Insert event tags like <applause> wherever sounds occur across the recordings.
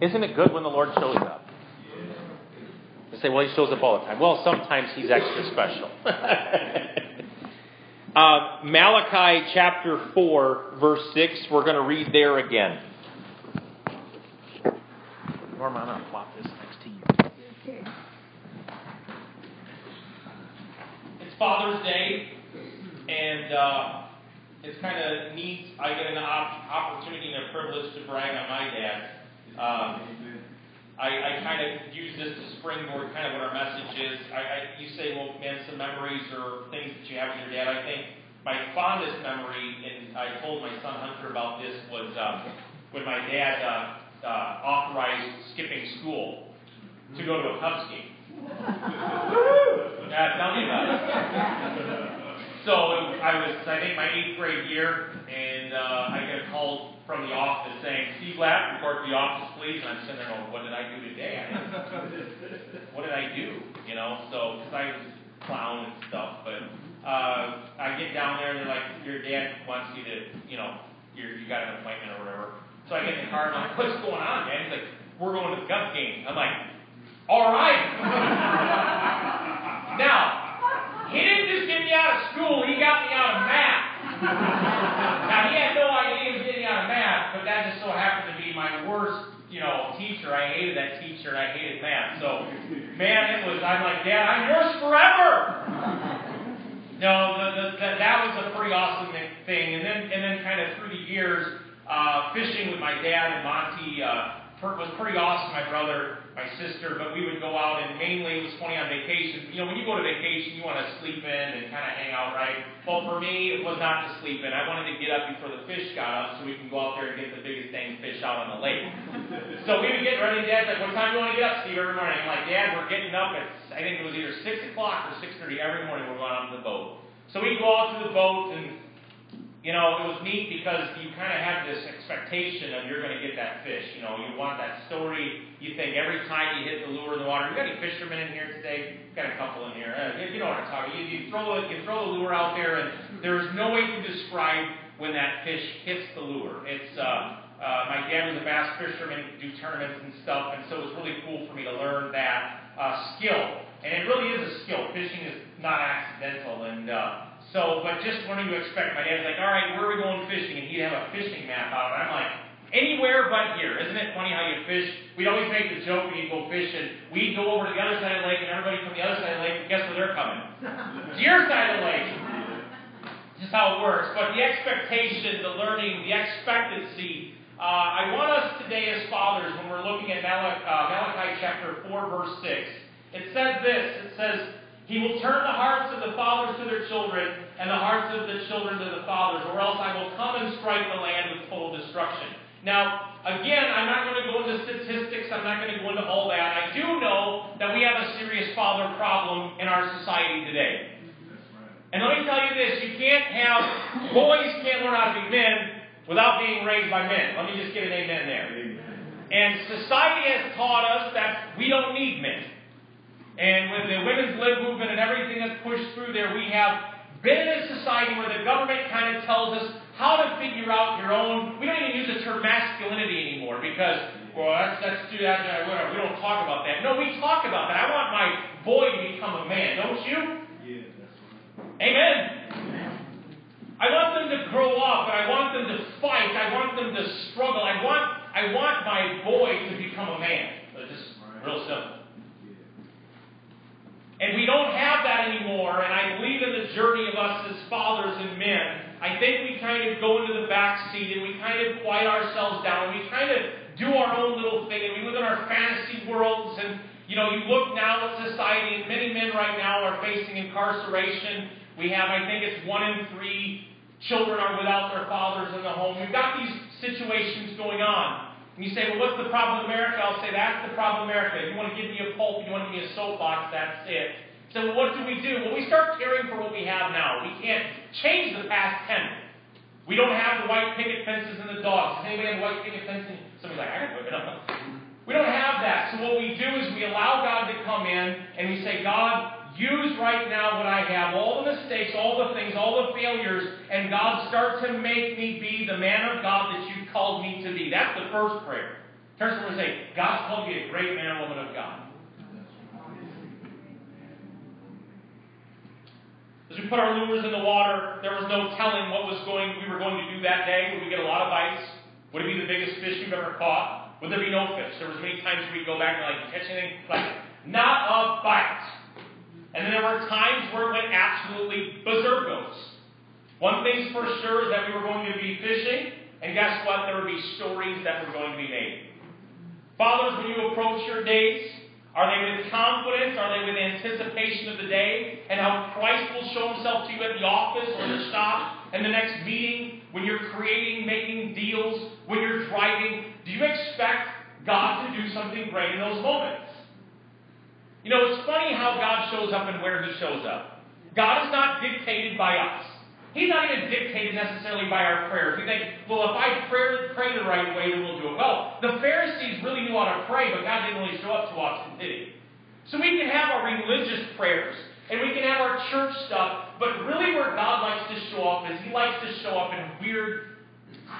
Isn't it good when the Lord shows up? You say, well, he shows up all the time. Well, sometimes he's extra special. <laughs> uh, Malachi chapter 4, verse 6, we're going to read there again. Norma, I'm going to plop this next to you. It's Father's Day, and uh, it's kind of neat. I get an opportunity and a privilege to brag on my dad. Um, I, I kind of use this to springboard kind of what our message is. I, I, you say, well, man, some memories or things that you have with your dad. I think my fondest memory, and I told my son Hunter about this, was uh, when my dad uh, uh, authorized skipping school to go to a Cubs game. yeah, tell me about it. So I was, I think, my eighth grade year, and uh, I get a call from the office saying, Steve Lapp, report to the office, please. And I'm sitting there going, what did I do today? I <laughs> what did I do? You know, so, because I was clown and stuff. But uh, I get down there, and they're like, your dad wants you to, you know, you're, you got an appointment or whatever. So I get in the car, and I'm like, what's going on, man? He's like, we're going to the Cubs game. I'm like, all right. <laughs> now, he didn't just get me out of school, he got me out of math. now, he had no idea but that just so happened to be my worst, you know, teacher. I hated that teacher and I hated math. So, man, it was, I'm like, Dad, I'm yours forever. <laughs> no, the, the, the, that was a pretty awesome thing. And then, and then kind of through the years, uh, fishing with my dad and Monty uh, was pretty awesome. My brother my sister, but we would go out and mainly it was funny on vacation. You know, when you go to vacation, you want to sleep in and kind of hang out, right? Well, for me, it was not to sleep in. I wanted to get up before the fish got up so we can go out there and get the biggest dang fish out on the lake. <laughs> so we would get ready. Dad's like, "What time do you want to get up, Steve?" Every morning. I'm like, "Dad, we're getting up at I think it was either six o'clock or six thirty every morning. We're going out to the boat." So we go out to the boat and you know, it was neat because you kind of have this expectation of you're going to get that fish. You know, you want that story. You think every time you hit the lure in the water. You got any fishermen in here today? Got a couple in here. Uh, you know what I'm talking. You, you throw you throw the lure out there, and there is no way to describe when that fish hits the lure. It's uh, uh, my dad was a bass fisherman, do tournaments and stuff, and so it was really cool for me to learn that uh, skill. And it really is a skill. Fishing is not accidental, and uh, so, but just when you expect, my dad's like, all right, where are we going fishing? And he'd have a fishing map out. And I'm like, anywhere but here. Isn't it funny how you fish? We'd always make the joke when you go fishing. We'd go over to the other side of the lake, and everybody from the other side of the lake, guess where they're coming? to <laughs> your side of the lake. Just how it works. But the expectation, the learning, the expectancy. Uh, I want us today as fathers, when we're looking at Malachi, uh, Malachi chapter 4, verse 6, it says this. It says, he will turn the hearts of the fathers to their children, and the hearts of the children to the fathers, or else I will come and strike the land with total destruction. Now, again, I'm not going to go into statistics, I'm not going to go into all that. I do know that we have a serious father problem in our society today. And let me tell you this you can't have, boys can't learn how to be men without being raised by men. Let me just get an amen there. And society has taught us that we don't need men. And with the women's lib movement and everything that's pushed through there, we have been in a society where the government kind of tells us how to figure out your own. We don't even use the term masculinity anymore because, well, that's, that's too, that, uh, whatever. We don't talk about that. No, we talk about that. I want my boy to become a man, don't you? Yeah, right. Amen. I want them to grow up, and I want them to fight. I want them to struggle. I want, I want my boy to become a man. It's just real simple. And we don't have that anymore. And I believe in the journey of us as fathers and men. I think we kind of go into the back seat and we kind of quiet ourselves down. We kind of do our own little thing and we live in our fantasy worlds. And, you know, you look now at society and many men right now are facing incarceration. We have, I think it's one in three children are without their fathers in the home. We've got these situations going on. And you say, well, what's the problem with America? I'll say, that's the problem with America. If you want to give me a pulp, you want to give me a soapbox, that's it. So, well, what do we do? Well, we start caring for what we have now. We can't change the past tense. We don't have the white picket fences and the dogs. Does anybody have white picket fences? Somebody's like, I it up. We don't have that. So what we do is we allow God to come in and we say, God, use right now what I have, all the mistakes, all the things, all the failures, and God, start to make me be the man of God that you've called me to be. That's the first prayer. Turn someone and say, God's called you a great man or woman of God. As we put our lures in the water, there was no telling what was going we were going to do that day. Would we get a lot of bites? Would it be the biggest fish you've ever caught? Would there be no fish? There was many times we'd go back and like catch anything, like not a bite. And then there were times where it went absolutely berserkos. One thing's for sure is that we were going to be fishing, and guess what? There would be stories that were going to be made. Fathers, when you approach your days, are they with confidence? Are they with anticipation of the day and how Christ will show himself to you at the office or the shop and the next meeting, when you're creating, making deals, when you're driving? Do you expect God to do something great in those moments? You know, it's funny how God shows up and where he shows up. God is not dictated by us. He's not even dictated necessarily by our prayers. We think, well, if I pray, pray the right way, then we'll do it. Well, the Pharisees really knew how to pray, but God didn't really show up to often, did he? So we can have our religious prayers, and we can have our church stuff, but really where God likes to show up is he likes to show up in weird,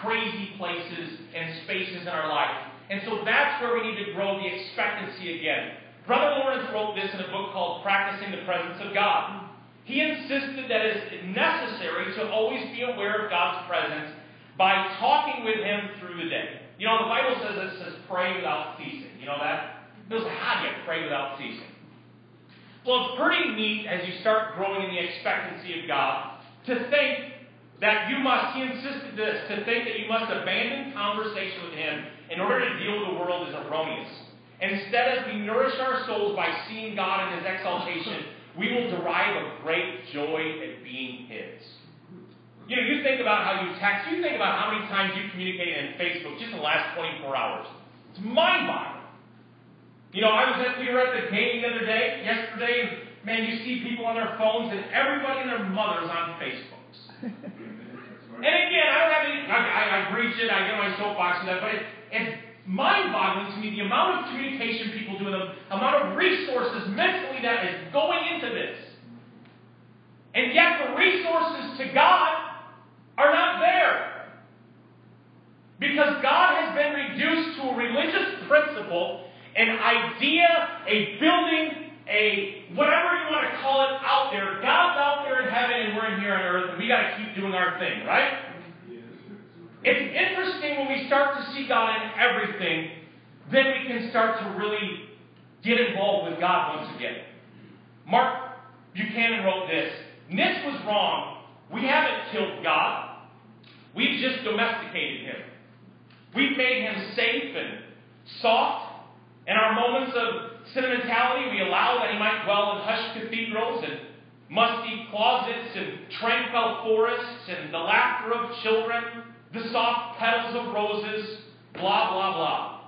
crazy places and spaces in our life. And so that's where we need to grow the expectancy again. Brother Lawrence wrote this in a book called Practicing the Presence of God. He insisted that it is necessary to always be aware of God's presence by talking with Him through the day. You know, the Bible says it says pray without ceasing. You know that? It was do you pray without ceasing? Well, it's pretty neat as you start growing in the expectancy of God to think that you must, he insisted this, to think that you must abandon conversation with Him in order to deal with the world is erroneous. Instead, as we nourish our souls by seeing God in His exaltation, we will derive a great joy at being His. You know, you think about how you text, you think about how many times you communicated in Facebook just in the last 24 hours. It's mind boggling. You know, I was at, we were at the game the other day, yesterday, and man, you see people on their phones, and everybody and their mother's on Facebooks. <laughs> and again, I don't have any, I, I, I preach it, I get on my soapbox and that, but it, it's mind boggling to me the amount of communication people do, the amount of resources mentally that is going into this. And yet the resources to God are not there. Because God has been reduced to a religious principle, an idea, a building, a whatever you want to call it out there. God's out there in heaven and we're in here on earth, and we got to keep doing our thing, right? It's interesting when we start to see God in everything, then we can start to really get involved with God once again. Mark Buchanan wrote this Nietzsche was wrong. We haven't killed God, we've just domesticated him. We've made him safe and soft. In our moments of sentimentality, we allow that he might dwell in hushed cathedrals and musty closets and tranquil forests and the laughter of children the soft petals of roses, blah, blah, blah.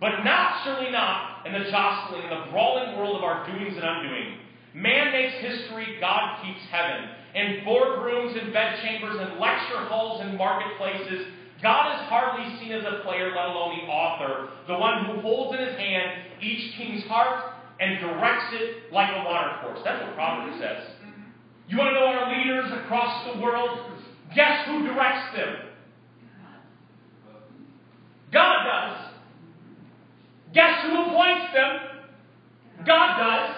But not, surely not, in the jostling, in the brawling world of our doings and undoing. Man makes history, God keeps heaven. In boardrooms and bedchambers and lecture halls and marketplaces, God is hardly seen as a player, let alone the author, the one who holds in his hand each king's heart and directs it like a water course. That's what Proverbs says. Mm-hmm. You want to know our leaders across the world? Guess who directs them? God does. Guess who appoints them? God does.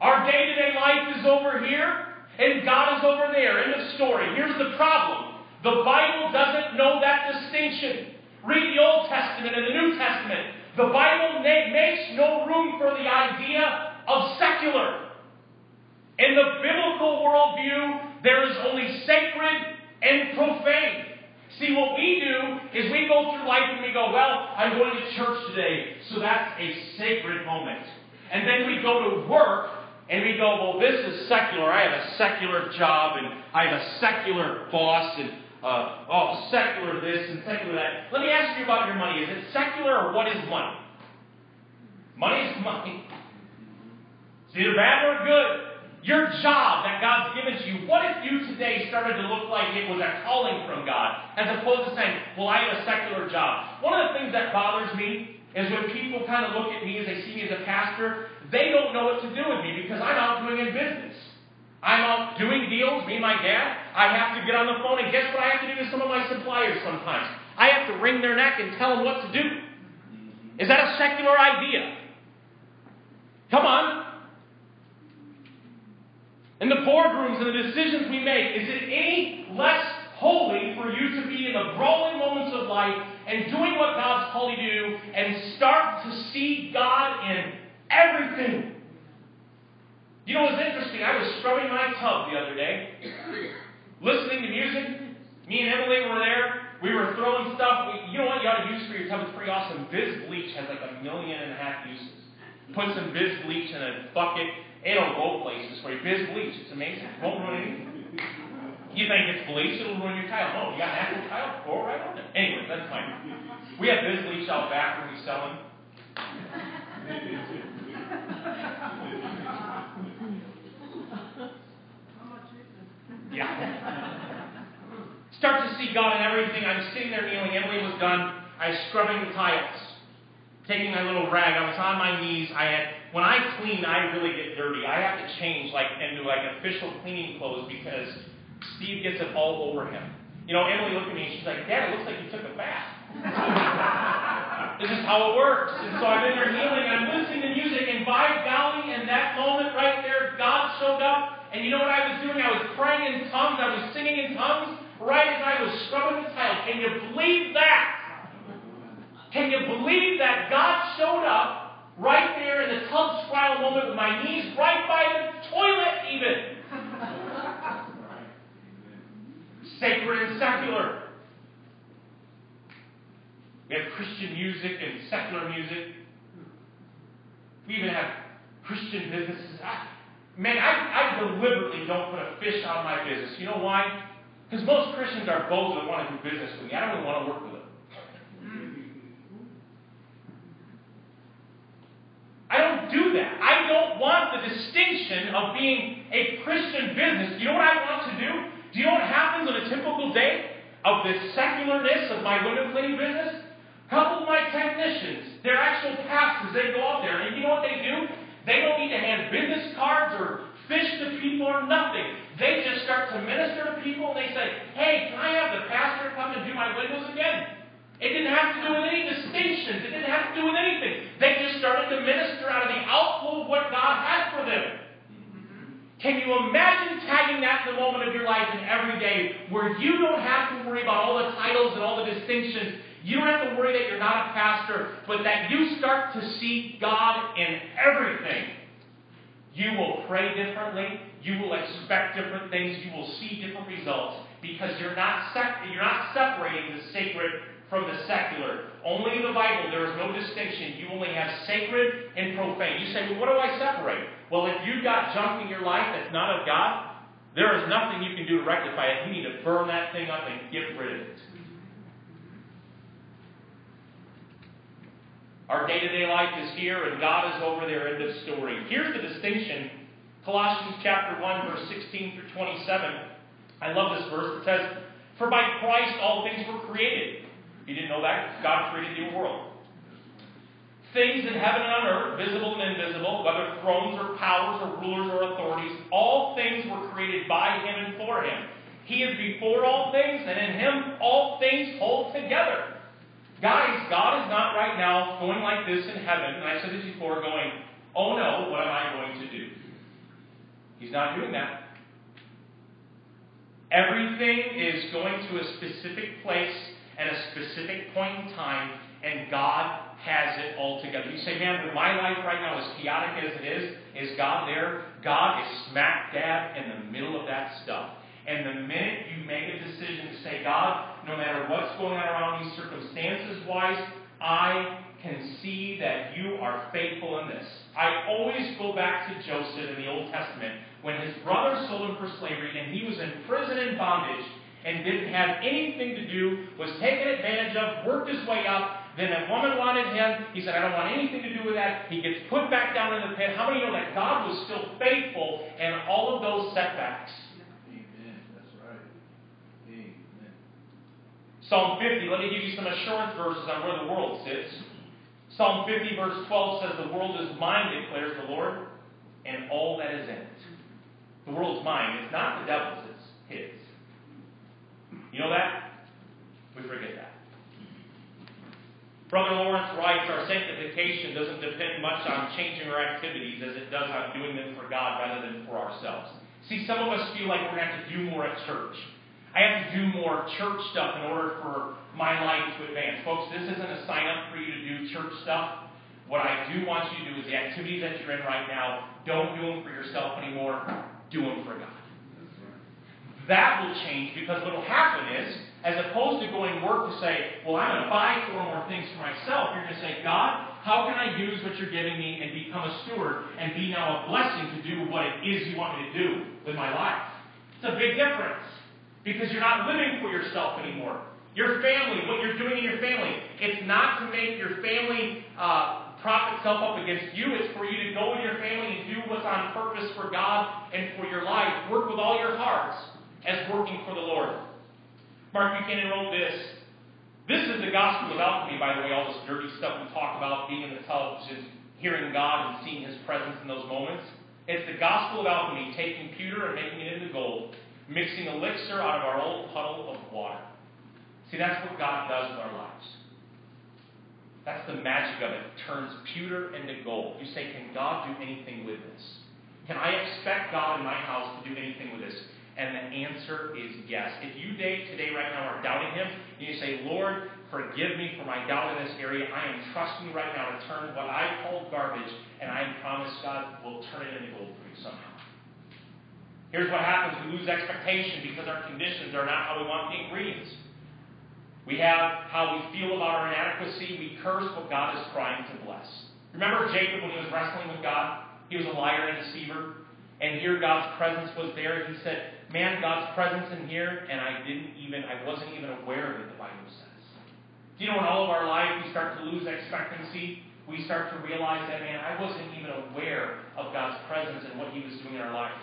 Our day to day life is over here, and God is over there. End of story. Here's the problem the Bible doesn't know that distinction. Read the Old Testament and the New Testament. The Bible makes no room for the idea of secular. In the biblical worldview, there is only sacred and profane. See, what we do is we go through life and we go, well, I'm going to church today, so that's a sacred moment. And then we go to work and we go, well, this is secular. I have a secular job and I have a secular boss and, uh, oh, secular this and secular that. Let me ask you about your money. Is it secular or what is money? Money is money. It's either bad or good. Your job that God's given to you, what if you today started to look like it was a calling from God, as opposed to saying, Well, I have a secular job? One of the things that bothers me is when people kind of look at me as they see me as a pastor, they don't know what to do with me because I'm out doing in business. I'm out doing deals, me and my dad. I have to get on the phone, and guess what I have to do to some of my suppliers sometimes? I have have to wring their neck and tell them what to do? Is that a secular idea? Come on. In the boardrooms and the decisions we make, is it any less holy for you to be in the growing moments of life and doing what God's called you to do and start to see God in everything? You know what's interesting? I was scrubbing my tub the other day, <coughs> listening to music. Me and Emily were there. We were throwing stuff. We, you know what you ought to use for your tub? It's pretty awesome. Viz Bleach has like a million and a half uses. Put some Viz Bleach in a bucket. It'll go places for you. Viz Bleach. It's amazing. It won't ruin anything. You think it's bleach, it'll ruin your tile. No, you got natural tile, go right on it. Anyway, that's fine. We have Viz Bleach out back when we sell them. <laughs> Yeah. Start to see God in everything. I'm sitting there kneeling. Emily was done. I was scrubbing the tiles, taking my little rag. I was on my knees. I had when I clean, I really get dirty. I have to change like into like official cleaning clothes because Steve gets it all over him. You know, Emily looked at me and she's like, Dad, it looks like you took a bath. <laughs> this is how it works. And so I'm in there kneeling, I'm listening to music, and by golly, in that moment right there, God showed up. And you know what I was doing? I was praying in tongues, I was singing in tongues right as I was scrubbing the tile. Can you believe that? Can you believe that God showed up right there in the tub spiral moment with my knees right by the toilet, even? <laughs> Sacred and secular. We have Christian music and secular music. We even have Christian businesses. I, man, I, I deliberately don't put a fish on my business. You know why? Because most Christians are bold and want to do business with me. I don't even want to work with them. I don't do that. I don't want the distinction of being a Christian business. You know what I want to do? Do you know what happens on a typical day of the secularness of my window cleaning business? A couple of my technicians, they're actual pastors, they go out there, and you know what they do? They don't need to hand business cards or fish to people or nothing. They just start to minister to people and they say, Hey, can I have the pastor come and do my windows again? It didn't have to do with any distinctions. It didn't have to do with anything. They just started to minister out of the outflow of what God had for them. Can you imagine tagging that in the moment of your life and every day where you don't have to worry about all the titles and all the distinctions? You don't have to worry that you're not a pastor, but that you start to see God in everything. You will pray differently. You will expect different things. You will see different results because you're not, you're not separating the sacred from the secular. Only in the Bible there is no distinction. You only have sacred and profane. You say, well, what do I separate? Well, if you've got junk in your life that's not of God, there is nothing you can do to rectify it. You need to burn that thing up and get rid of it. Our day to day life is here and God is over there. End of story. Here's the distinction Colossians chapter 1, verse 16 through 27. I love this verse. It says, For by Christ all things were created if you didn't know that, God created the world. Things in heaven and on earth, visible and invisible, whether thrones or powers or rulers or authorities, all things were created by Him and for Him. He is before all things, and in Him all things hold together. Guys, God is not right now going like this in heaven, and I said this before, going, oh no, what am I going to do? He's not doing that. Everything is going to a specific place at a specific point in time, and God has it all together. You say, man, but my life right now, as chaotic as it is, is God there? God is smack dab in the middle of that stuff. And the minute you make a decision to say, God, no matter what's going on around me circumstances wise, I can see that you are faithful in this. I always go back to Joseph in the Old Testament when his brother sold him for slavery and he was in prison and bondage and didn't have anything to do, was taken advantage of, worked his way up. Then a woman wanted him. He said, I don't want anything to do with that. He gets put back down in the pit. How many know that God was still faithful in all of those setbacks? Amen. That's right. Amen. Psalm 50, let me give you some assurance verses on where the world sits. Psalm 50, verse 12 says, The world is mine, declares the Lord, and all that is in it. The world's mine. It's not the devil's, it's his. You know that? We forget that. Brother Lawrence writes, Our sanctification doesn't depend much on changing our activities as it does on doing them for God rather than for ourselves. See, some of us feel like we're going to have to do more at church. I have to do more church stuff in order for my life to advance. Folks, this isn't a sign up for you to do church stuff. What I do want you to do is the activities that you're in right now, don't do them for yourself anymore. Do them for God. That will change because what will happen is, as opposed to going work to say, well, I'm going to buy four more things for myself, you're going to say, God, how can I use what you're giving me and become a steward and be now a blessing to do what it is you want me to do with my life? It's a big difference because you're not living for yourself anymore. Your family, what you're doing in your family, it's not to make your family uh, prop itself up against you. It's for you to go in your family and do what's on purpose for God and for your life. Work with all your hearts as working for the Lord. Mark Buchanan wrote this. This is the gospel of alchemy, by the way, all this dirty stuff we talk about, being in the tubs and hearing God and seeing His presence in those moments. It's the gospel of alchemy, taking pewter and making it into gold, mixing elixir out of our old puddle of water. See, that's what God does with our lives. That's the magic of it. it turns pewter into gold. You say, Can God do anything with this? Can I expect God in my house to do anything with this? And the answer is yes. If you today, today, right now, are doubting Him, and you say, Lord, forgive me for my doubt in this area, I am trusting right now to turn what I call garbage, and I promise God will turn it into gold for you somehow. Here's what happens we lose expectation because our conditions are not how we want the ingredients. We have how we feel about our inadequacy. We curse what God is trying to bless. Remember Jacob when he was wrestling with God? He was a liar and deceiver. And here God's presence was there. He said, Man, God's presence in here, and I didn't even, I wasn't even aware of it, the Bible says. Do you know in all of our life we start to lose expectancy? We start to realize that, man, I wasn't even aware of God's presence and what He was doing in our life.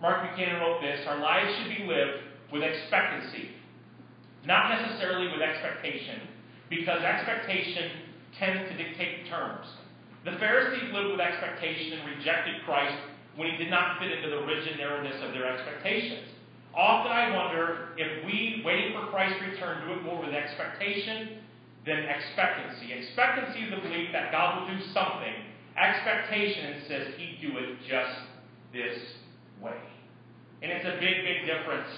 Mark Buchanan wrote this Our lives should be lived with expectancy, not necessarily with expectation, because expectation tends to dictate terms. The Pharisees lived with expectation and rejected Christ when he did not fit into the rigid narrowness of their expectations. Often I wonder if we, waiting for Christ's return, do it more with expectation than expectancy. Expectancy is the belief that God will do something. Expectation says he'd do it just this way. And it's a big, big difference.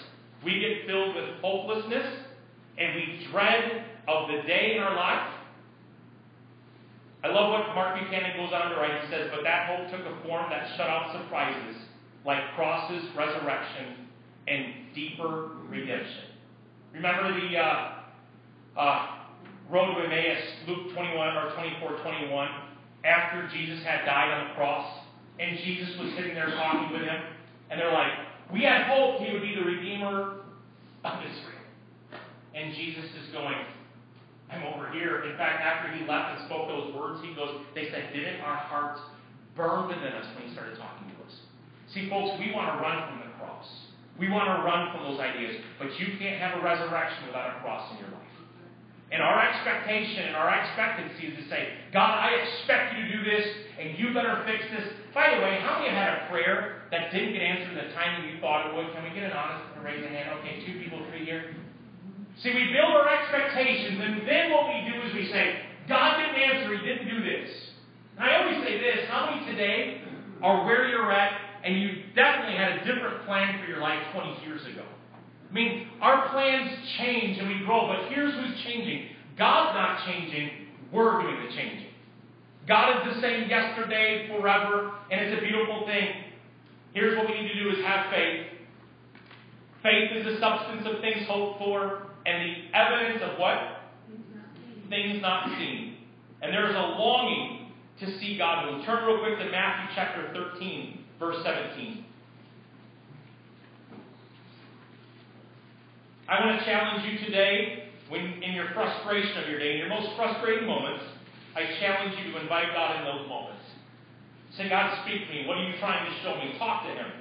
We get filled with hopelessness and we dread of the day in our life I love what Mark Buchanan goes on to write. He says, But that hope took a form that shut out surprises like crosses, resurrection, and deeper redemption. Remember the uh, uh, road to Emmaus, Luke 21 or 24 21, after Jesus had died on the cross, and Jesus was sitting there talking with him, and they're like, We had hoped he would be the Redeemer of Israel. And Jesus is going, I'm over here. In fact, after he left and spoke those words, he goes, they said, Didn't our hearts burn within us when he started talking to us? See, folks, we want to run from the cross. We want to run from those ideas. But you can't have a resurrection without a cross in your life. And our expectation and our expectancy is to say, God, I expect you to do this, and you better fix this. By the way, how many had a prayer that didn't get answered in the time you thought it would? Can we get an honest raise a hand? Okay, two people, three here. See, we build our expectations, and then what we do is we say, God didn't answer, He didn't do this. And I always say this how many today are where you're at, and you definitely had a different plan for your life 20 years ago? I mean, our plans change and we grow, but here's who's changing God's not changing, we're doing the changing. God is the same yesterday, forever, and it's a beautiful thing. Here's what we need to do is have faith. Faith is the substance of things hoped for, and the evidence of what? Things not seen. And there is a longing to see God We'll Turn real quick to Matthew chapter 13, verse 17. I want to challenge you today, when in your frustration of your day, in your most frustrating moments, I challenge you to invite God in those moments. Say, God, speak to me. What are you trying to show me? Talk to Him.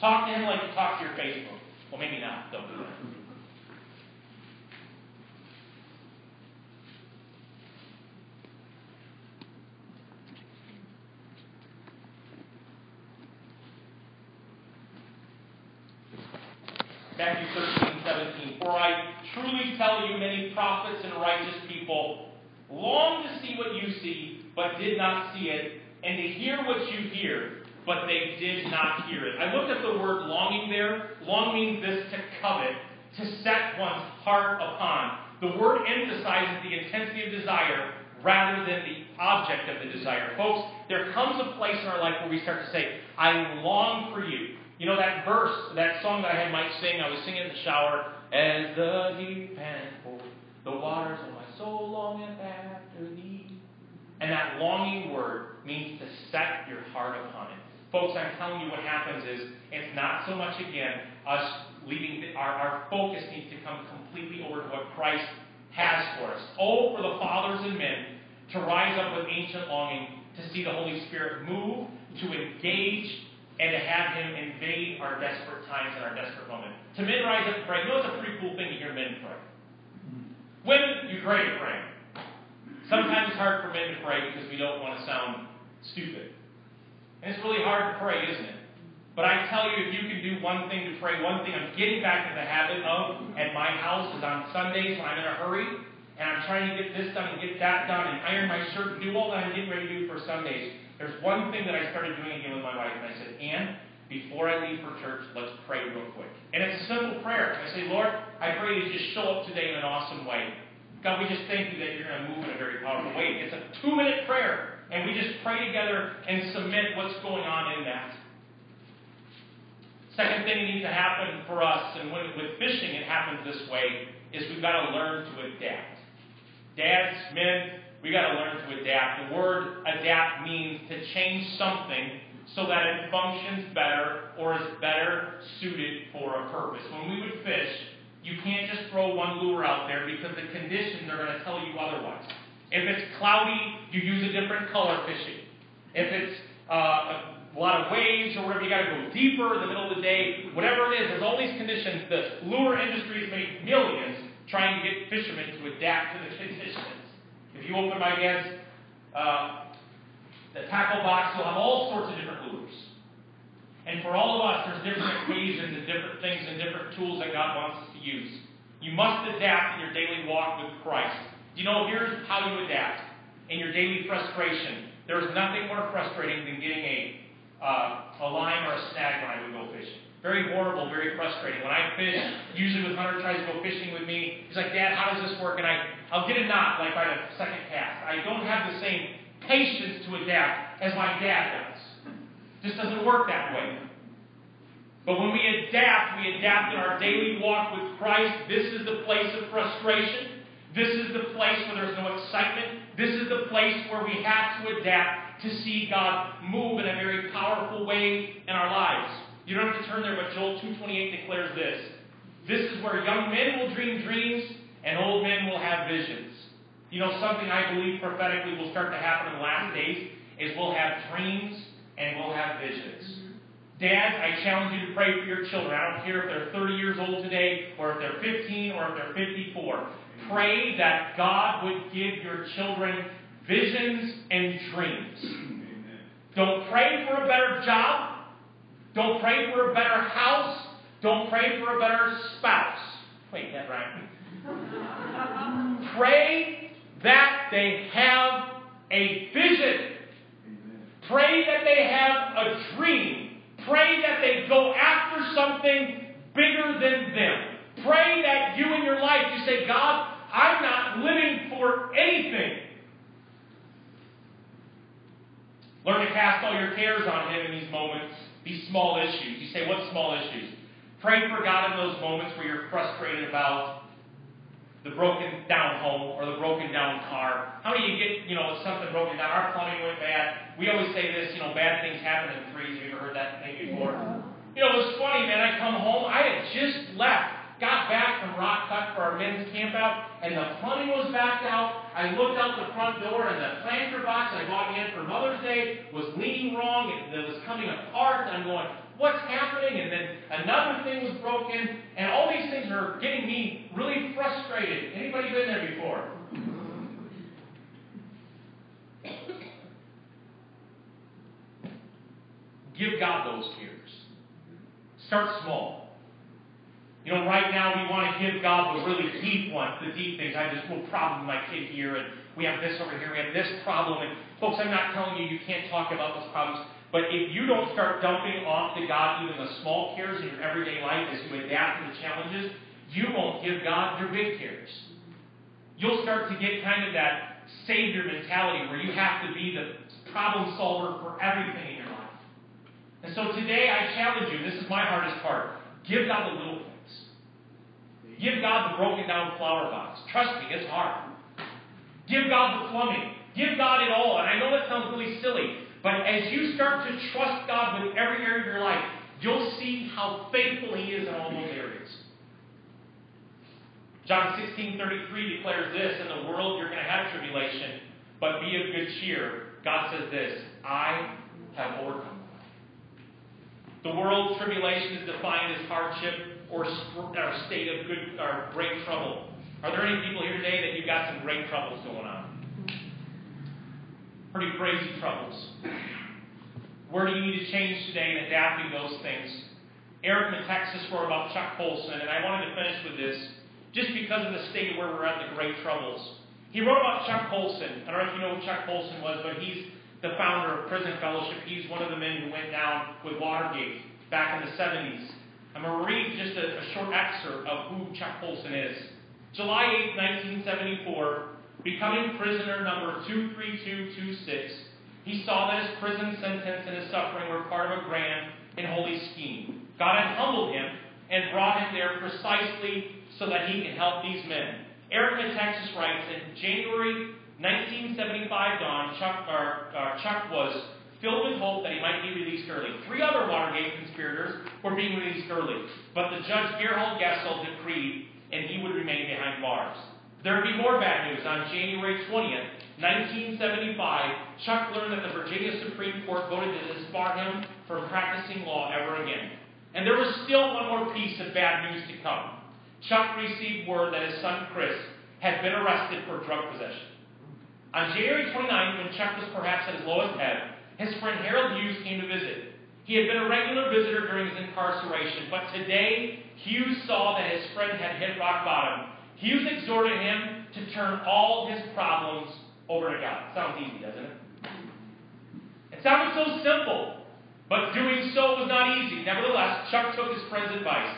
Talk to Him like you talk to your Facebook. Well, maybe not. Don't do that. Matthew 13, 17. For I truly tell you, many prophets and righteous people long to see what you see, but did not see it, and to hear what you hear, but they did not hear it. I looked at the word longing there. Long means this to covet, to set one's heart upon. The word emphasizes the intensity of desire rather than the object of the desire. Folks, there comes a place in our life where we start to say, I long for you. You know that verse, that song that I had Mike sing, I was singing in the shower, as the deep pant for the waters of my soul longeth after thee. And that longing word means to set your heart upon it. Folks, I'm telling you what happens is it's not so much again us leaving the, our, our focus needs to come completely over to what Christ has for us. Oh, for the fathers and men to rise up with ancient longing to see the Holy Spirit move, to engage, and to have Him invade our desperate times and our desperate moment. To men rise up and pray. You know, it's a pretty cool thing to hear men pray. Women, you're great at praying. Sometimes it's hard for men to pray because we don't want to sound stupid. And it's really hard to pray, isn't it? But I tell you, if you can do one thing to pray, one thing I'm getting back to the habit of at my house is on Sundays when I'm in a hurry and I'm trying to get this done and get that done and iron my shirt and do all that I'm getting ready to do for Sundays. There's one thing that I started doing again with my wife, and I said, Ann, before I leave for church, let's pray real quick. And it's a simple prayer. I say, Lord, I pray you just show up today in an awesome way. God, we just thank you that you're going to move in a very powerful way. It's a two minute prayer. And we just pray together and submit what's going on in that. Second thing that needs to happen for us, and when, with fishing it happens this way, is we've got to learn to adapt. Dads, men, we got to learn to adapt. The word adapt means to change something so that it functions better or is better suited for a purpose. When we would fish, you can't just throw one lure out there because the conditions are going to tell you otherwise. If it's cloudy, you use a different color fishing. If it's uh, a lot of waves or whatever, you got to go deeper in the middle of the day. Whatever it is, there's all these conditions. The lure industry has made millions trying to get fishermen to adapt to the conditions. You open my dad's uh, the tackle box, you'll have all sorts of different lures. And for all of us, there's different occasions and different things and different tools that God wants us to use. You must adapt in your daily walk with Christ. You know, here's how you adapt in your daily frustration. There's nothing more frustrating than getting a, uh, a line or a snag when I would go fishing. Very horrible, very frustrating. When I fish, usually when Hunter tries to go fishing with me, he's like, Dad, how does this work? And I, I'll get a knot like by the second cast. I don't have the same patience to adapt as my dad does. This doesn't work that way. But when we adapt, we adapt in our daily walk with Christ. This is the place of frustration. This is the place where there's no excitement. This is the place where we have to adapt to see God move in a very powerful way in our lives. You don't have to turn there, but Joel 2.28 declares this. This is where young men will dream dreams and old men will have visions. You know, something I believe prophetically will start to happen in the last days is we'll have dreams and we'll have visions. Mm-hmm. Dads, I challenge you to pray for your children. I don't care if they're 30 years old today, or if they're 15, or if they're 54. Pray that God would give your children visions and dreams. Don't pray for a better job. Don't pray for a better house. Don't pray for a better spouse. Wait, that right? Pray that they have a vision. Pray that they have a dream. Pray that they go after something bigger than them. Pray that you in your life, you say, God, I'm not living for anything. Learn to cast all your cares on Him in these moments, these small issues. You say, what small issues? Pray for God in those moments where you're frustrated about the broken down home or the broken down car. How many of you get, you know, something broken down? Our plumbing went bad. We always say this, you know, bad things happen in threes. Have you ever heard that thing before? You know, it was funny, man. I come home, I had just left got back from Rock Cut for our men's camp out, and the plumbing was backed out. I looked out the front door, and the planter box I bought in for Mother's Day was leaning wrong, it was coming apart. And I'm going, what's happening? And then another thing was broken, and all these things are getting me really frustrated. Anybody been there before? Give God those tears. Start small. You know, right now we want to give God the really deep ones, the deep things. I have this little problem with my kid here, and we have this over here, we have this problem. And folks, I'm not telling you you can't talk about those problems, but if you don't start dumping off to God even the small cares in your everyday life as you adapt to the challenges, you won't give God your big cares. You'll start to get kind of that savior mentality where you have to be the problem solver for everything in your life. And so today I challenge you, this is my hardest part. Give God the little things. Give God the broken down flower box. Trust me, it's hard. Give God the plumbing. Give God it all. And I know that sounds really silly, but as you start to trust God with every area of your life, you'll see how faithful He is in all those areas. John 16:33 declares this, in the world you're going to have tribulation, but be of good cheer. God says this, I have overcome. The world tribulation is defined as hardship or, or state of good or great trouble. Are there any people here today that you've got some great troubles going on? Pretty crazy troubles. Where do you need to change today in adapting those things? Eric Metaxas wrote about Chuck Colson, and I wanted to finish with this just because of the state where we're at, the great troubles. He wrote about Chuck Colson. I don't know if you know who Chuck Colson was, but he's the founder of Prison Fellowship. He's one of the men who went down with Watergate back in the 70s. I'm going to read just a, a short excerpt of who Chuck Colson is. July 8, 1974, becoming prisoner number 23226, he saw that his prison sentence and his suffering were part of a grand and holy scheme. God had humbled him and brought him there precisely so that he could help these men. Eric Metaxas writes, in January 1975 dawn, Chuck, or, or Chuck was filled with hope that he might be released early. Three other Watergate conspirators were being released early, but the judge Gerhard Gesell decreed and he would remain behind bars. There would be more bad news. On January 20th, 1975, Chuck learned that the Virginia Supreme Court voted to disbar him from practicing law ever again. And there was still one more piece of bad news to come. Chuck received word that his son Chris had been arrested for drug possession. On January 29th, when Chuck was perhaps at his lowest ebb, his friend Harold Hughes came to visit. He had been a regular visitor during his incarceration, but today Hughes saw that his friend had hit rock bottom. Hughes exhorted him to turn all his problems over to God. Sounds easy, doesn't it? It sounded so simple, but doing so was not easy. Nevertheless, Chuck took his friend's advice.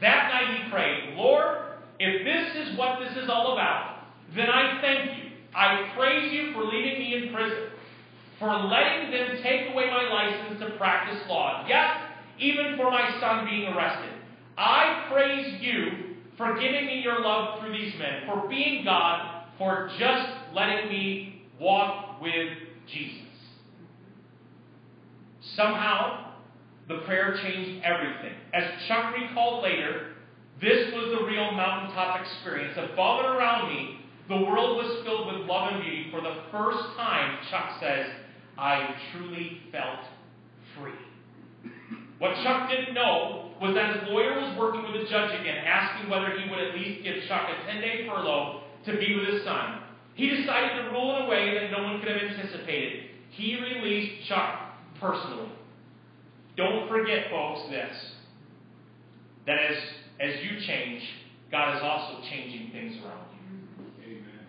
That night he prayed, Lord, if this is what this is all about, then I thank you. I praise you for leaving me in prison for letting them take away my license to practice law. Yes, even for my son being arrested. I praise you for giving me your love through these men, for being God, for just letting me walk with Jesus. Somehow, the prayer changed everything. As Chuck recalled later, this was the real mountaintop experience. Above and around me, the world was filled with love and beauty. For the first time, Chuck says, I truly felt free. What Chuck didn't know was that his lawyer was working with the judge again, asking whether he would at least give Chuck a 10 day furlough to be with his son. He decided to rule in a way that no one could have anticipated. He released Chuck personally. Don't forget, folks, this that as, as you change, God is also changing things around you. Amen.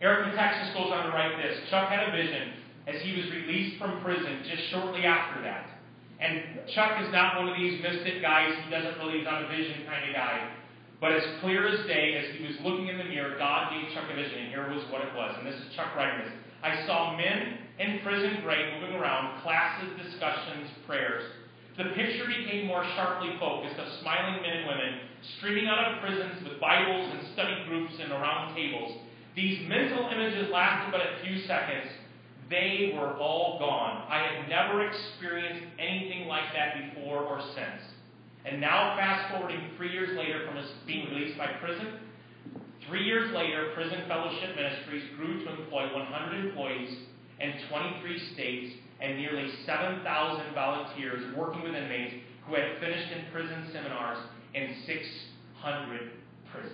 Eric Metaxas goes on to write this Chuck had a vision as he was released from prison just shortly after that. And Chuck is not one of these mystic guys. He doesn't really, he's not a vision kind of guy. But as clear as day, as he was looking in the mirror, God gave Chuck a vision, and here was what it was. And this is Chuck writing this. I saw men in prison gray moving around, classes, discussions, prayers. The picture became more sharply focused of smiling men and women streaming out of prisons with Bibles and study groups and around tables. These mental images lasted but a few seconds, they were all gone. I had never experienced anything like that before or since. And now, fast forwarding three years later from being released by prison, three years later, Prison Fellowship Ministries grew to employ 100 employees in 23 states and nearly 7,000 volunteers working with inmates who had finished in prison seminars in 600 prisons.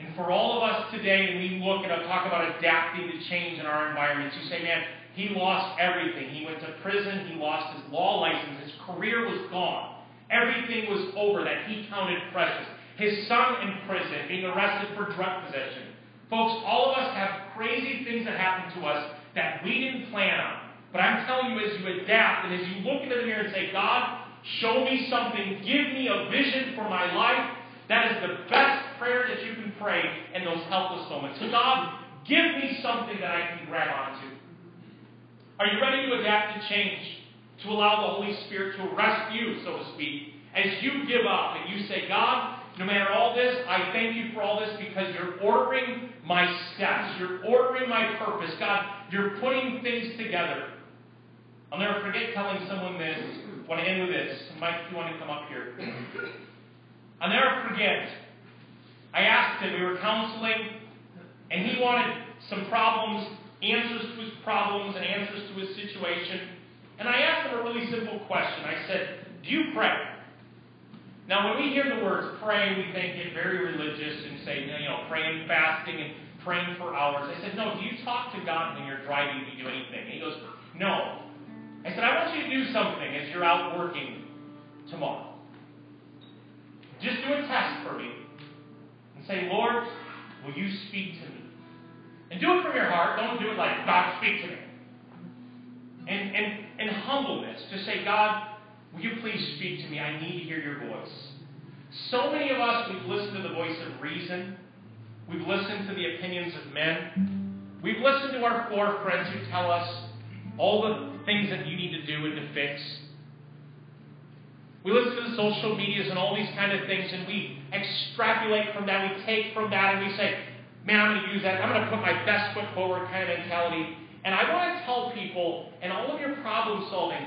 And for all of us today, when we look and talk about adapting to change in our environments, you say, man, he lost everything. He went to prison, he lost his law license, his career was gone. everything was over that he counted precious. His son in prison, being arrested for drug possession. Folks, all of us have crazy things that happen to us that we didn't plan on. But I'm telling you, as you adapt and as you look into the mirror and say, God, show me something, give me a vision for my life, that is the best prayer that you can pray in those helpless moments. So, God, give me something that I can grab onto. Are you ready to adapt and change? To allow the Holy Spirit to arrest you, so to speak, as you give up and you say, God, no matter all this, I thank you for all this because you're ordering my steps. You're ordering my purpose. God, you're putting things together. I'll never forget telling someone this. I want to end with this. Mike, you want to come up here. I'll never forget. I asked him, we were counseling, and he wanted some problems, answers to his problems, and answers to his situation. And I asked him a really simple question. I said, Do you pray? Now, when we hear the words pray, we think it very religious and say, you know, praying, fasting, and praying for hours. I said, No, do you talk to God when you're driving? Do you do anything? And he goes, No. I said, I want you to do something as you're out working tomorrow. Just do a test for me say, Lord, will you speak to me? And do it from your heart. Don't do it like, God, speak to me. And, and, and humbleness. Just say, God, will you please speak to me? I need to hear your voice. So many of us, we've listened to the voice of reason. We've listened to the opinions of men. We've listened to our four friends who tell us all the things that you need to do and to fix. We listen to the social medias and all these kind of things, and we extrapolate from that. We take from that, and we say, man, I'm going to use that. I'm going to put my best foot forward kind of mentality. And I want to tell people, in all of your problem solving,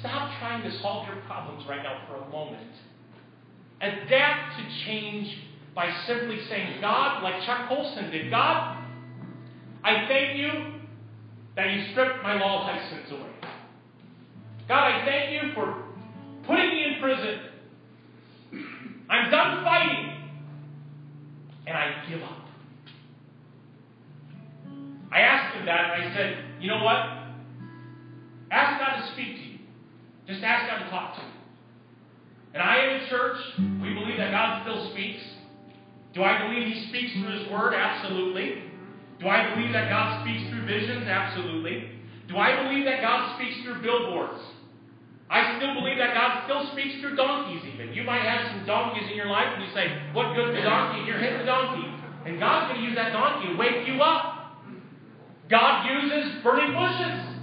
stop trying to solve your problems right now for a moment. Adapt to change by simply saying, God, like Chuck Colson did, God, I thank you that you stripped my law license away. God, I thank you for putting me in prison. I'm done fighting. And I give up. I asked him that, and I said, You know what? Ask God to speak to you. Just ask God to talk to you. And I am a church. We believe that God still speaks. Do I believe He speaks through His Word? Absolutely. Do I believe that God speaks through visions? Absolutely. Do I believe that God speaks through billboards? I still believe that God still speaks through donkeys, even. You might have some donkeys in your life, and you say, What good is the donkey? You're hitting the donkey. And God's going to use that donkey to wake you up. God uses burning bushes.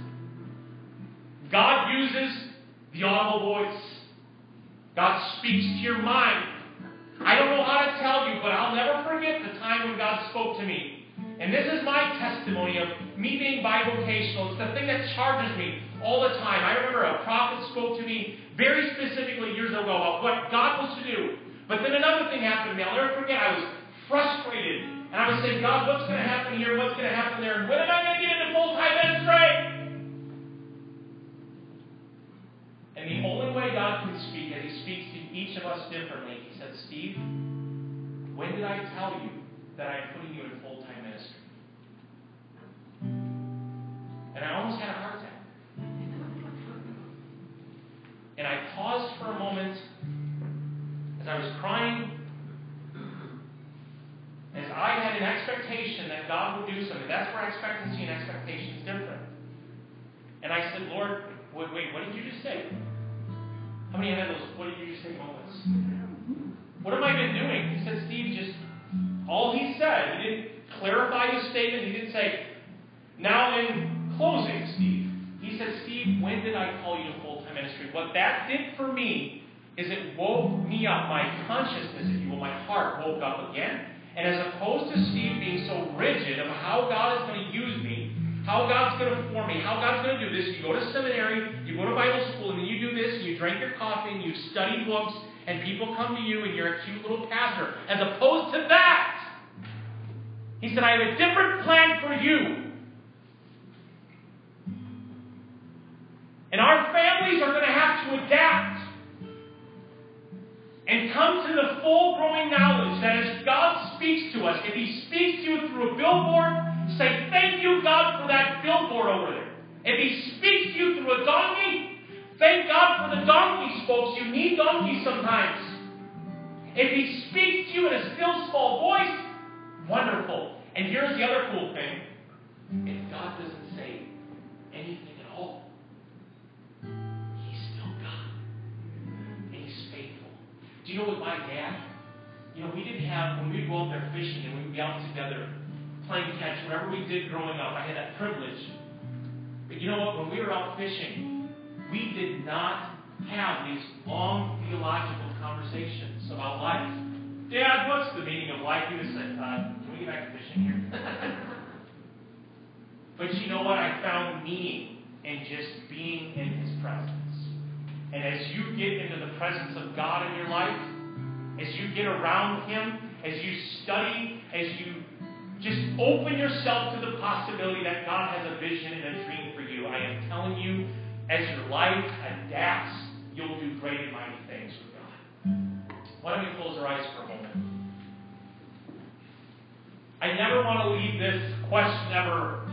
God uses the audible voice. God speaks to your mind. I don't know how to tell you, but I'll never forget the time when God spoke to me. And this is my testimony me being bivocational. It's the thing that charges me all the time. I remember a prophet spoke to me very specifically years ago about what God was to do. But then another thing happened to me. I'll never forget. I was frustrated. And I was saying, God, what's going to happen here? What's going to happen there? And when am I going to get into full time ministry? And the only way God can speak, and He speaks to each of us differently, He said, Steve, when did I tell you that I am putting And I almost had a heart attack. And I paused for a moment as I was crying, as I had an expectation that God would do something. That's where expectancy and expectation is different. And I said, Lord, wait, wait, what did you just say? How many had those what did you just say moments? What have I been doing? He said, Steve, just all he said. He didn't clarify his statement. He didn't say, now in closing, Steve. He said, Steve, when did I call you to full time ministry? What that did for me is it woke me up, my consciousness, if you will, my heart woke up again. And as opposed to Steve being so rigid of how God is going to use me, how God's going to form me, how God's going to do this, you go to seminary, you go to Bible school, and then you do this, and you drink your coffee, and you study books, and people come to you, and you're a cute little pastor. As opposed to that, he said, I have a different plan for you. And our families are going to have to adapt and come to the full growing knowledge that as God speaks to us, if He speaks to you through a billboard, say, Thank you, God, for that billboard over there. If He speaks to you through a donkey, thank God for the donkey donkeys, folks. You need donkeys sometimes. If he speaks to you in a still small voice, wonderful. And here's the other cool thing if God doesn't say anything you know with my dad? You know, we didn't have, when we'd go out there fishing and we'd be out together playing catch, whatever we did growing up, I had that privilege. But you know what? When we were out fishing, we did not have these long theological conversations about life. Dad, what's the meaning of life? He would say, uh, can we get back to fishing here? <laughs> but you know what? I found meaning in just being in his presence. And as you get into the presence of God in your life, as you get around him, as you study, as you just open yourself to the possibility that God has a vision and a dream for you. I am telling you, as your life adapts, you'll do great and mighty things with God. Why don't we close our eyes for a moment? I never want to leave this question ever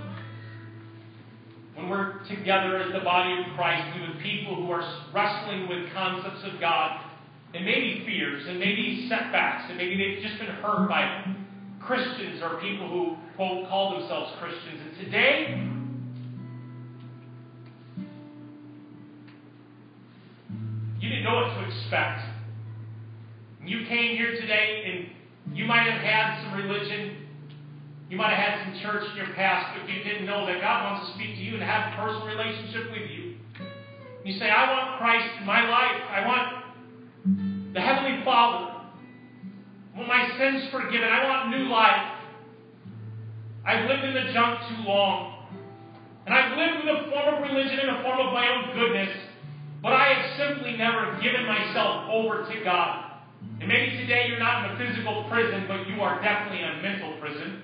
when we're together as the body of Christ and with people who are wrestling with concepts of God and maybe fears and maybe setbacks and maybe they've just been hurt by Christians or people who, quote, call themselves Christians. And today, you didn't know what to expect. You came here today and you might have had some religion. You might have had some church in your past, but you didn't know that God wants to speak to you and have a personal relationship with you. You say, I want Christ in my life. I want the Heavenly Father I want my sins forgiven. I want new life. I've lived in the junk too long. And I've lived with a form of religion and a form of my own goodness. But I have simply never given myself over to God. And maybe today you're not in a physical prison, but you are definitely in a mental prison.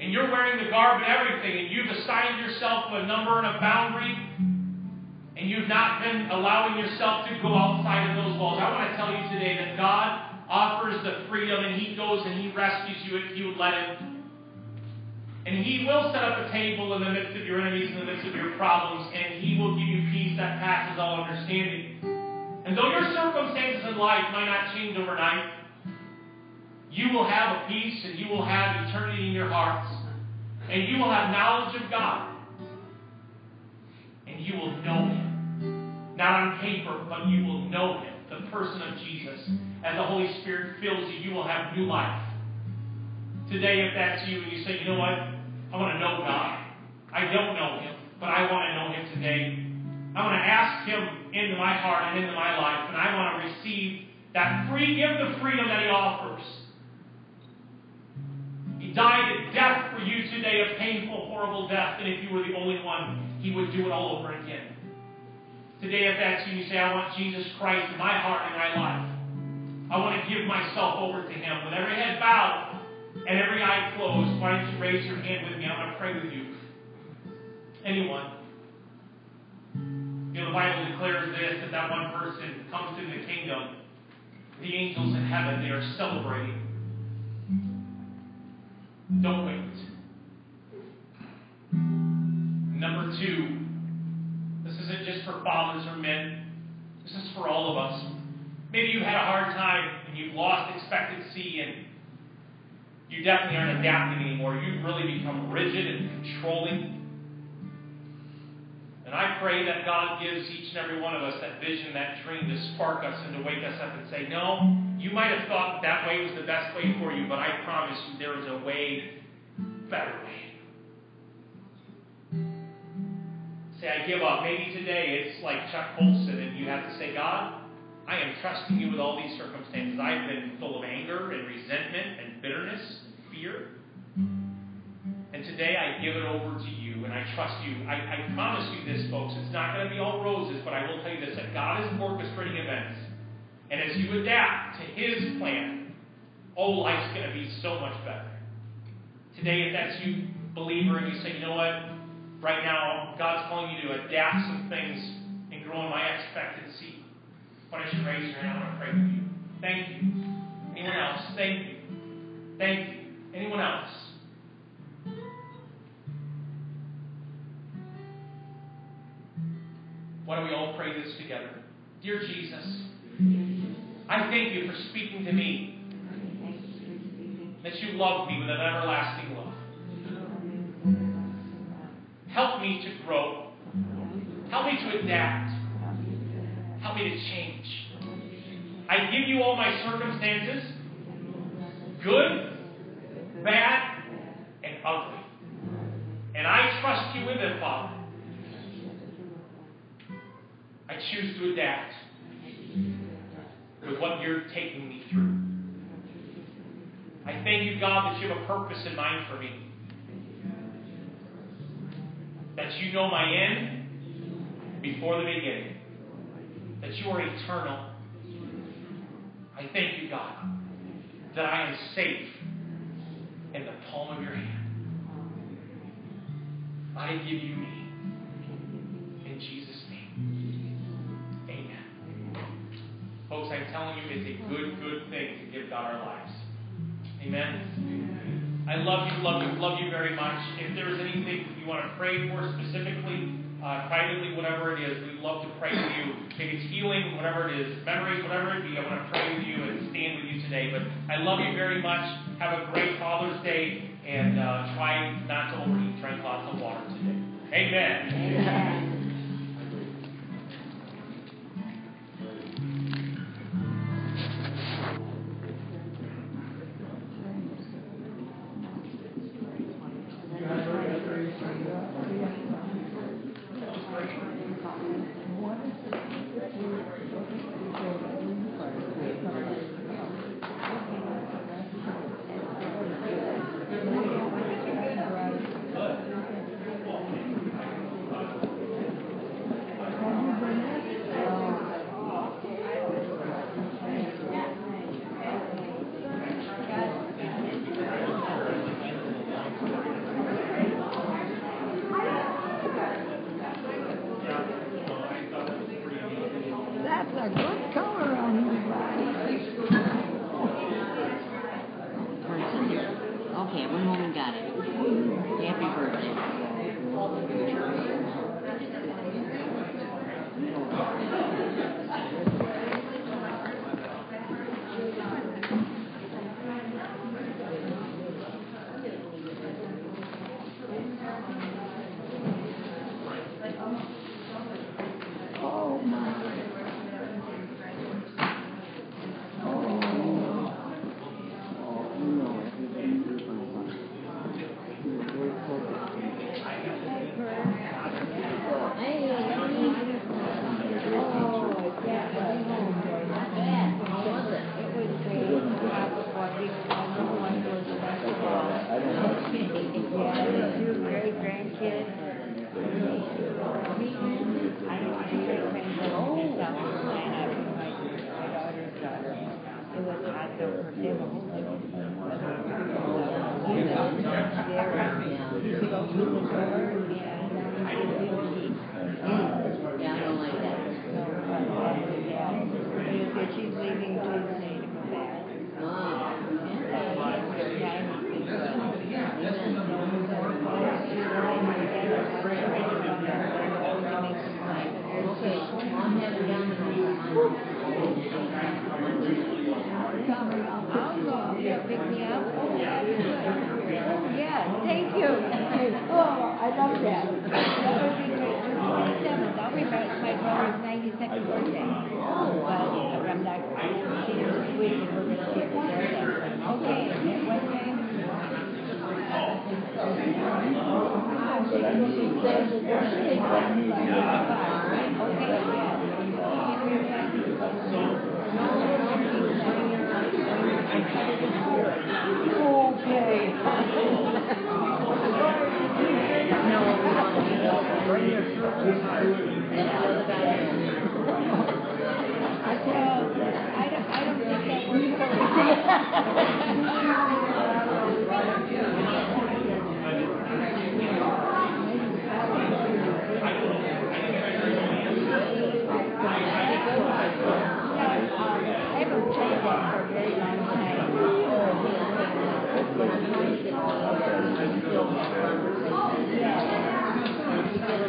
And you're wearing the garb and everything, and you've assigned yourself a number and a boundary, and you've not been allowing yourself to go outside of those walls. I want to tell you today that God offers the freedom and he goes and he rescues you if you let him. And he will set up a table in the midst of your enemies, in the midst of your problems, and he will give you peace that passes all understanding. And though your circumstances in life might not change overnight, you will have a peace and you will have eternity in your hearts. And you will have knowledge of God. And you will know Him. Not on paper, but you will know Him, the person of Jesus as the Holy Spirit fills you, you will have new life. Today, if that's you and you say, you know what? I want to know God. I don't know Him, but I want to know Him today. I want to ask Him into my heart and into my life, and I want to receive that free gift of freedom that He offers. Today, a painful, horrible death, and if you were the only one, He would do it all over again. Today, if that's you, you say, I want Jesus Christ in my heart and my life. I want to give myself over to Him. With every head bowed and every eye closed, why don't you raise your hand with me? I want to pray with you. Anyone? You know, the Bible declares this that that one person comes into the kingdom. The angels in heaven, they are celebrating. Don't wait. Number two, this isn't just for fathers or men. This is for all of us. Maybe you had a hard time and you've lost expectancy and you definitely aren't adapting anymore. You've really become rigid and controlling. And I pray that God gives each and every one of us that vision, that dream to spark us and to wake us up and say, No, you might have thought that way was the best way for you, but I promise you there is a way, better way. Say, I give up. Maybe today it's like Chuck Colson, and you have to say, God, I am trusting you with all these circumstances. I've been full of anger and resentment and bitterness and fear. And today I give it over to you and I trust you. I, I promise you this, folks. It's not going to be all roses, but I will tell you this that God is orchestrating events. And as you adapt to His plan, oh, life's going to be so much better. Today, if that's you, believer, and you say, you know what? Right now, God's calling you to adapt some things and grow in my expectancy. Why don't you raise your hand? I want to pray with you. Thank you. Anyone else? Thank you. Thank you. Anyone else? Why don't we all pray this together? Dear Jesus, I thank you for speaking to me. That you love me with an everlasting love. Help me to grow. Help me to adapt. Help me to change. I give you all my circumstances, good, bad, and ugly. And I trust you with them, Father. I choose to adapt with what you're taking me through. I thank you, God, that you have a purpose in mind for me. That you know my end before the beginning. That you are eternal. I thank you, God, that I am safe in the palm of your hand. I give you me. In Jesus' name. Amen. Folks, I'm telling you, it's a good, good thing to give God our lives. Amen. I love you, love you, love you very much. If there's anything you want to pray for specifically, uh, privately, whatever it is, we'd love to pray with you. Maybe it's healing, whatever it is, memories, whatever it be. I want to pray with you and stand with you today. But I love you very much. Have a great Father's Day and uh, try not to overeat. Drink lots of water today. Amen. Amen.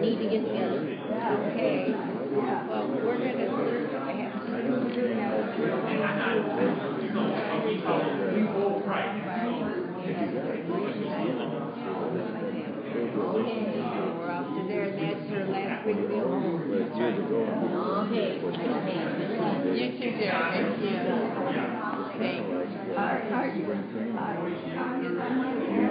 Need to get together. Okay. Well, we're gonna, I have to do now. We're off to there, and that's your last. But years ago, Okay. You too, dear. Thank you. Thank you. Are, are you? you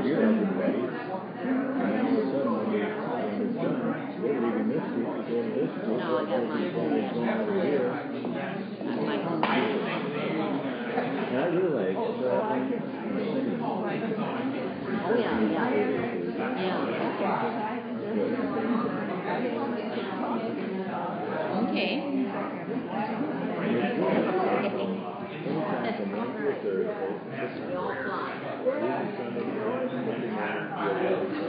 hear everybody, and all of a sudden, when you, when it's done, they're leaving this group to go to this group. No, I got mine. They're over here. That's my home. And I realize traveling in the city, Oh, yeah, yeah. Yeah. Okay. anytime from Monday to Thursday, We all fly. Tuesday, Sunday, Monday morning, you're out. Tuesday, Wednesday,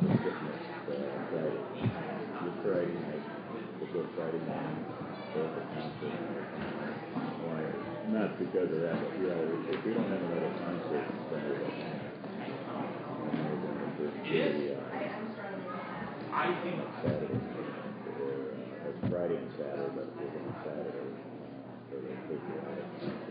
up to fitness, uh, Friday. Night, we'll Friday morning, go the concert. Why? Not because of that, but we always, if we don't have another concert, then home. And we're going to do the, uh, Saturday. Or, uh, Friday and Saturday, but we're going Saturday, uh, for the patriotic concert.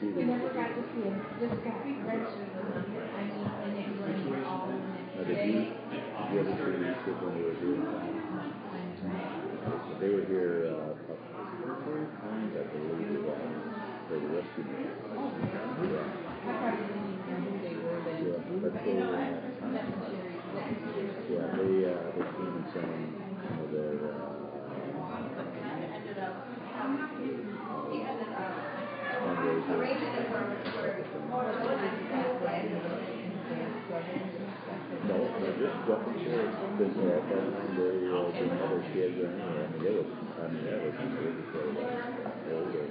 We them. never got to see him, just got registered, I mean, and it rained. Did you, did you ever see these kids when they were here? They were here, uh, a couple of times, I believe, uh, for the rescue mission. Yeah. Yeah, but they, uh, yeah, they, uh, they came and sang some of their, uh, No, they're just jumping short, because, at that time, they, uh, didn't have kids or anything, I mean, they was, I mean, that was, they were just sort of like, older.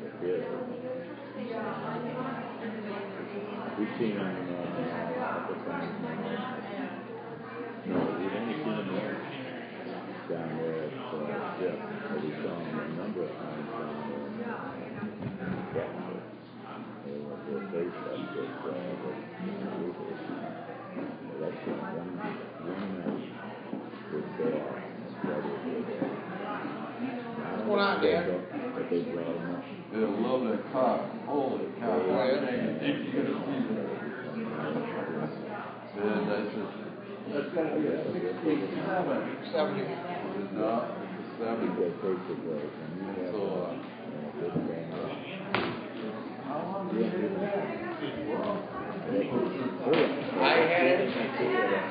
We've seen them, uh, a couple times. No, we've only seen there, down there at, uh, him up. Love that car. Holy cow. Oh, yeah. If you could have seen it. Yeah, that's just, that's gotta be a sixty-seven. Seventy. Is it not? I think Seven. that takes it place, and you have, So, uh, you know, good family. How long did you do that? I had it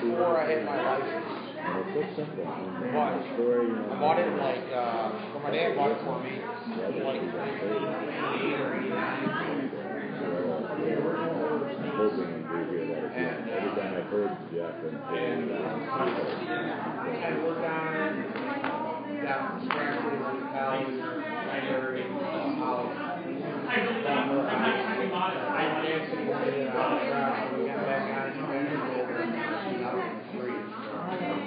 before I had my license. And it's so simple. And Why? the story, you know. I bought it like, uh, my dad bought it for me, like is a great- eighty-eight or eighty-nine. Well, yeah, I'm hoping we hear that again. Every time I've heard Jeff and. Uh, I worked on, got from scratch with college, library, college. I really don't, I'm not talking about it. I, My dad said, "Well, yeah, I'll try." We got back on it, and then we did it in 2003. Oh, we're, we're gonna, when we get on the first down, I oh,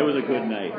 It was a good night.